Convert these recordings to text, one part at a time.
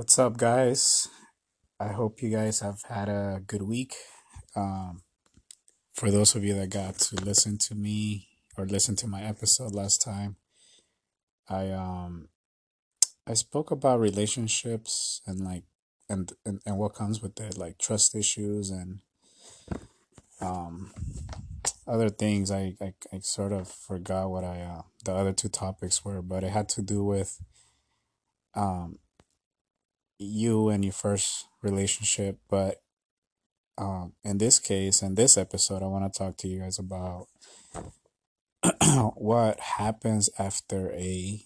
What's up, guys? I hope you guys have had a good week. Um, for those of you that got to listen to me or listen to my episode last time, I um I spoke about relationships and like and and, and what comes with it, like trust issues and um other things. I I, I sort of forgot what I uh, the other two topics were, but it had to do with um you and your first relationship, but um, in this case, in this episode, I want to talk to you guys about what happens after a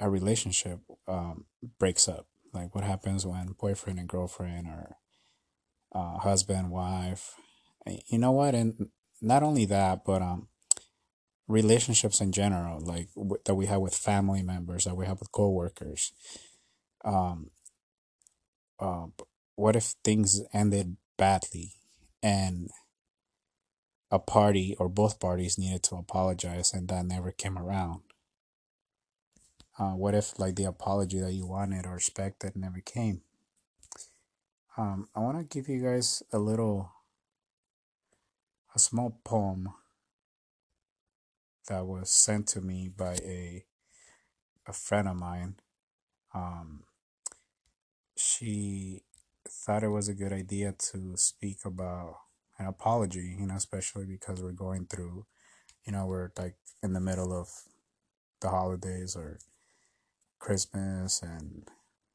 a relationship um, breaks up. Like what happens when boyfriend and girlfriend or uh, husband wife. You know what? And not only that, but um, relationships in general, like w- that we have with family members, that we have with coworkers. Um, uh, what if things ended badly and a party or both parties needed to apologize and that never came around? Uh, what if like the apology that you wanted or expected never came? Um, I want to give you guys a little, a small poem that was sent to me by a a friend of mine. Um, she thought it was a good idea to speak about an apology, you know, especially because we're going through, you know, we're like in the middle of the holidays or Christmas and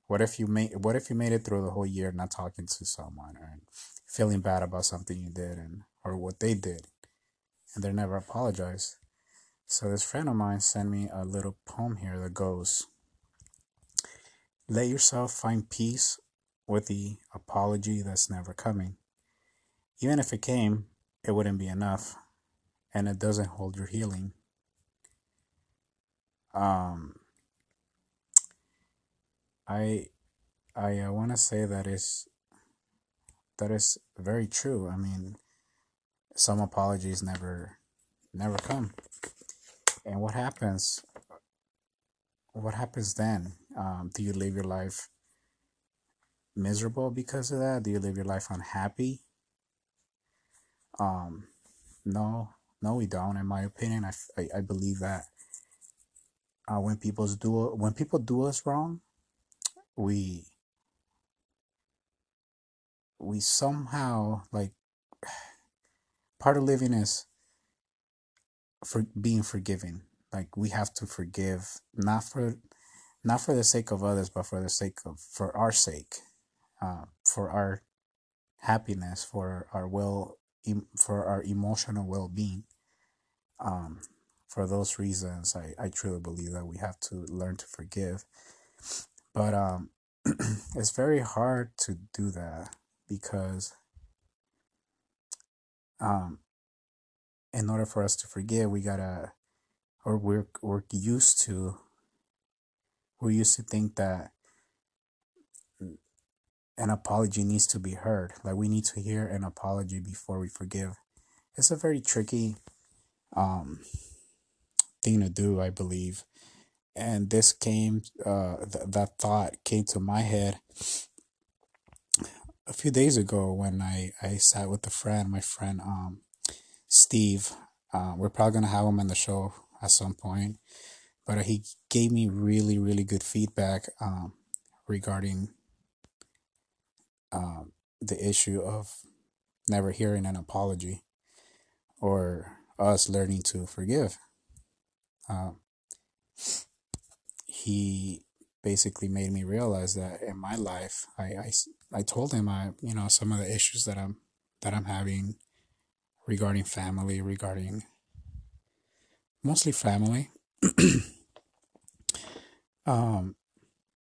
what if you made what if you made it through the whole year not talking to someone and feeling bad about something you did and or what they did and they never apologized. So this friend of mine sent me a little poem here that goes Let yourself find peace with the apology that's never coming. Even if it came, it wouldn't be enough and it doesn't hold your healing. Um I I uh, want to say that is that is very true. I mean, some apologies never never come. And what happens? What happens then? Um, do you live your life miserable because of that? Do you live your life unhappy? Um, no, no, we don't. In my opinion, I, I, I believe that uh, when people do when people do us wrong, we we somehow like part of living is for being forgiving like we have to forgive not for not for the sake of others but for the sake of for our sake uh, for our happiness for our well for our emotional well-being um, for those reasons I, I truly believe that we have to learn to forgive. But um, it's very hard to do that because um, in order for us to forgive, we gotta, or we're we're used to, we're used to think that an apology needs to be heard. Like we need to hear an apology before we forgive. It's a very tricky um, thing to do, I believe. And this came, uh, th- that thought came to my head a few days ago when I, I sat with a friend, my friend um, Steve. Uh, we're probably gonna have him on the show at some point, but he gave me really really good feedback um, regarding um, the issue of never hearing an apology or us learning to forgive. Um, he basically made me realize that in my life, I, I, I told him I you know some of the issues that I'm that I'm having regarding family, regarding mostly family. um,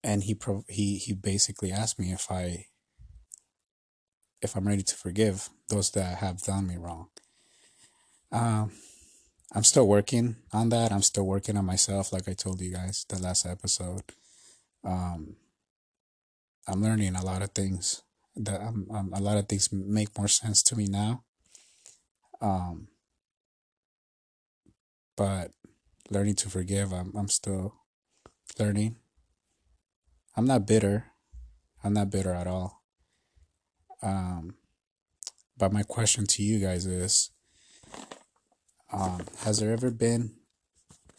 and he pro- he he basically asked me if I if I'm ready to forgive those that have done me wrong. Um, I'm still working on that. I'm still working on myself, like I told you guys the last episode. Um, I'm learning a lot of things. That I'm, I'm, a lot of things make more sense to me now. Um, but learning to forgive, I'm, I'm still learning. I'm not bitter. I'm not bitter at all. Um, but my question to you guys is um, Has there ever been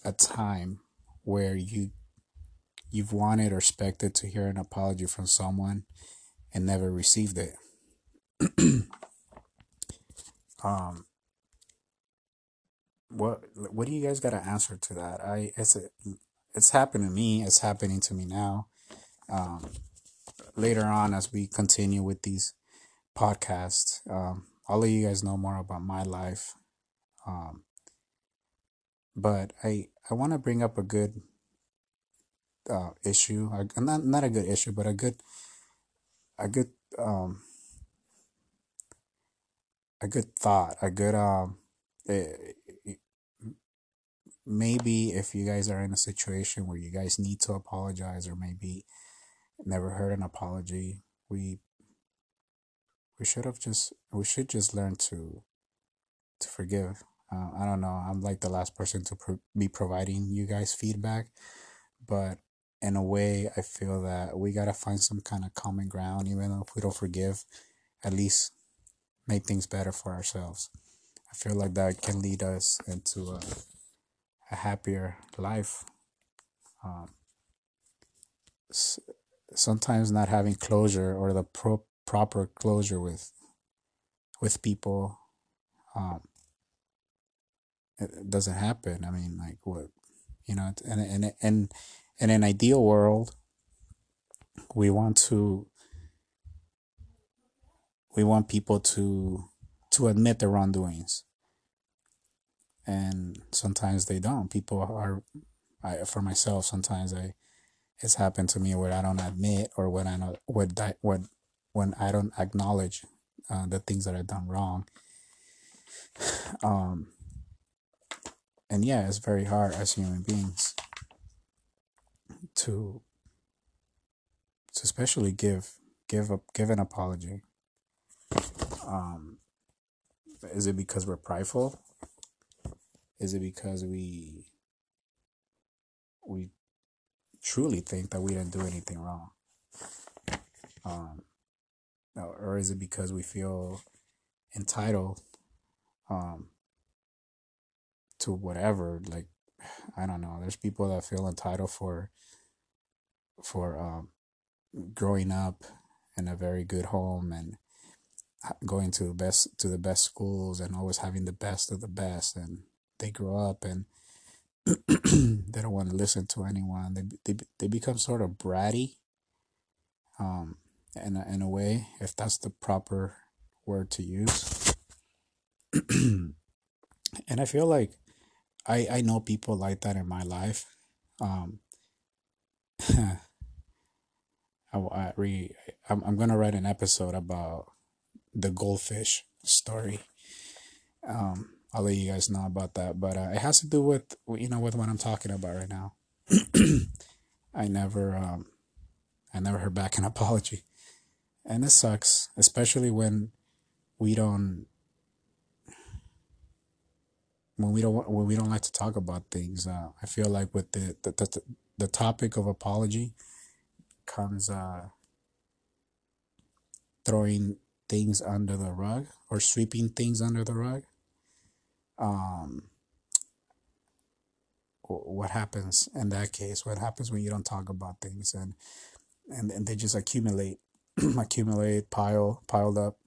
a time where you you've wanted or expected to hear an apology from someone and never received it? um, what what do you guys got to answer to that? I it's a, it's happened to me. It's happening to me now. Um, later on, as we continue with these podcasts, um, I'll let you guys know more about my life. Um, but I I want to bring up a good uh, issue. A, not not a good issue, but a good a good um a good thought. A good um. It, maybe if you guys are in a situation where you guys need to apologize or maybe never heard an apology we we should have just we should just learn to to forgive. Uh, i don't know. I'm like the last person to pro- be providing you guys feedback but in a way i feel that we got to find some kind of common ground even if we don't forgive at least make things better for ourselves. I feel like that can lead us into a a happier life. Um, sometimes not having closure or the pro- proper closure with with people um, it doesn't happen. I mean, like what you know, and and and in an ideal world, we want to we want people to to admit their wrongdoings and sometimes they don't. People are, I for myself, sometimes I, it's happened to me where I don't admit or when I know what what when I don't acknowledge uh, the things that I've done wrong. Um, and yeah, it's very hard as human beings to to especially give give up give an apology. Um, is it because we're prideful? Is it because we we truly think that we didn't do anything wrong? Um, or is it because we feel entitled um, to whatever? Like, I don't know. There's people that feel entitled for for um, growing up in a very good home and going to the best to the best schools and always having the best of the best and they grow up and they don't want to listen to anyone. They they they become sort of bratty, um, in a, in a way, if that's the proper word to use. and I feel like I I know people like that in my life. Um, I, I re I'm I'm gonna write an episode about the goldfish story. Um, I'll let you guys know about that. But uh, it has to do with you know with what I'm talking about right now. I never um, I never heard back an apology, and it sucks, especially when we don't when we don't when we don't like to talk about things. Uh, I feel like with the the the, the topic of apology comes uh, throwing things under the rug or sweeping things under the rug um, what happens in that case? What happens when you don't talk about things and and, and they just accumulate, accumulate, pile, piled up,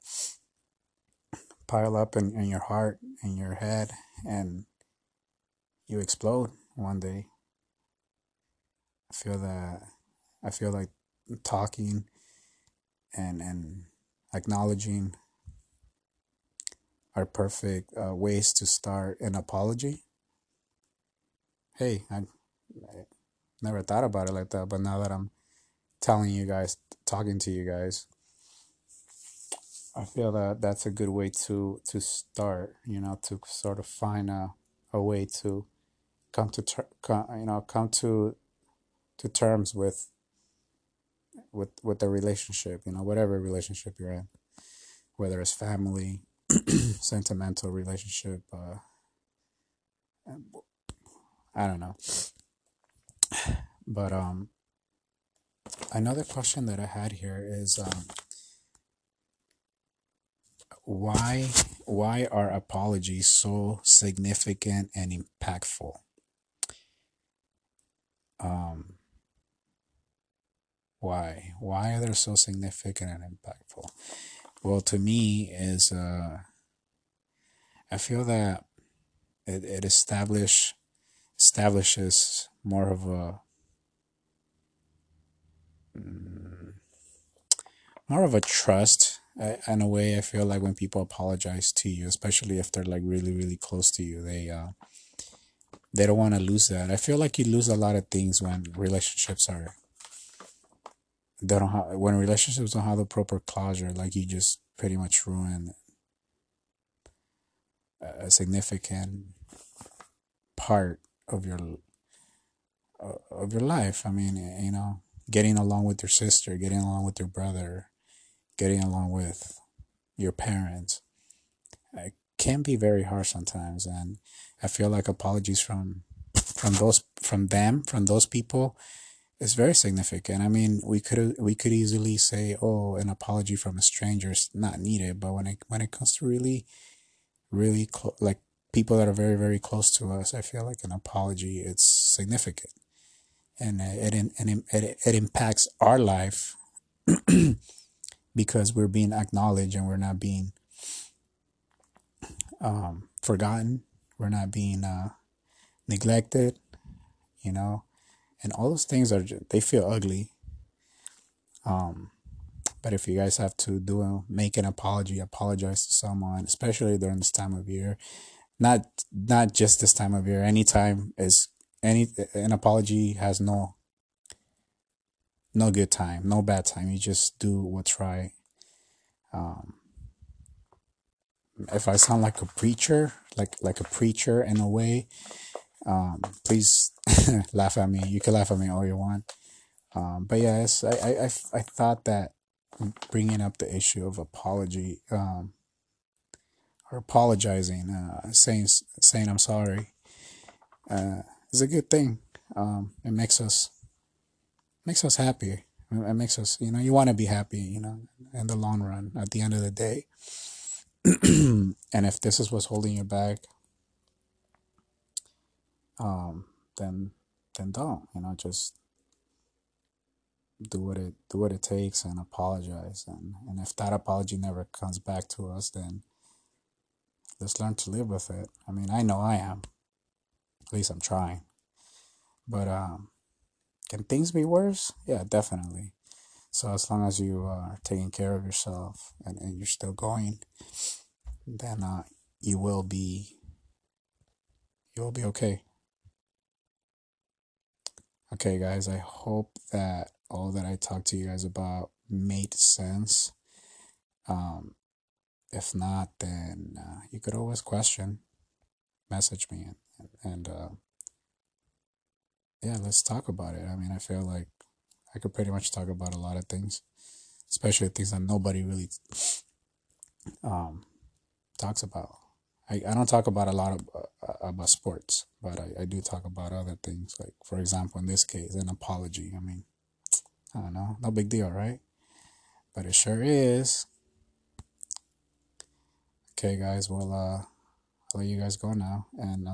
pile up in, in your heart, in your head, and you explode one day. I feel that I feel like talking and and acknowledging are perfect uh, ways to start an apology. Hey, I, I never thought about it like that, but now that I'm telling you guys, talking to you guys, I feel that that's a good way to to start. You know, to sort of find a a way to come to ter- come, you know come to to terms with with with the relationship. You know, whatever relationship you're in, whether it's family, sentimental relationship. Uh, I don't know, but um, another question that I had here is um, why why are apologies so significant and impactful? Um, why why are they so significant and impactful? Well, to me, is uh, I feel that it, it establish establishes more of a mm, more of a trust I, in a way i feel like when people apologize to you especially if they're like really really close to you they uh they don't want to lose that. I feel like you lose a lot of things when relationships are they don't have when relationships don't have the proper closure like you just pretty much ruin a significant part of your uh, of your life. I mean you know getting along with your sister getting along with your brother getting along with your parents it can be very hard sometimes. And i feel like apologies from from those from them from those people is very significant. I mean we could we could easily say oh an apology from a stranger is not needed. But when it when it comes to really really clo- like people that are very very close to us i feel like an apology it's significant. And it it, it, it, it impacts our life because we're being acknowledged and we're not being um, forgotten. We're not being uh, neglected, you know, and all those things are they feel ugly. Um, but if you guys have to do a, make an apology, apologize to someone, especially during this time of year, not not just this time of year. Anytime is any an apology has no no good time, no bad time. You just do what's right. Um, if I sound like a preacher, like like a preacher in a way, um, please laugh at me. You can laugh at me all you want. Um, but yes, I, I, I, I thought that bringing up the issue of apology um, or apologizing, uh, saying saying I'm sorry, uh, is a good thing. Um, it makes us makes us happy. It makes us, you know, you want to be happy, you know, in the long run. At the end of the day, and if this is what's holding you back, um, then then don't, you know, just do what it do what it takes and apologize. And and if that apology never comes back to us, then let's learn to live with it. I mean, I know I am. At least I'm trying. But um, can things be worse? Yeah, definitely. So as long as you are taking care of yourself and, and you're still going, then uh, you will be you will be okay. Okay, guys, I hope that all that I talked to you guys about made sense. Um, if not, then uh, you could always question, message me, and, and uh, yeah, let's talk about it. I mean, I feel like I could pretty much talk about a lot of things, especially things that nobody really um, talks about. I, I don't talk about a lot of uh, about sports, but I, I do talk about other things. Like for example, in this case, an apology. I mean, I don't know, no big deal, right? But it sure is. Okay, guys. Well, uh, I'll let you guys go now, and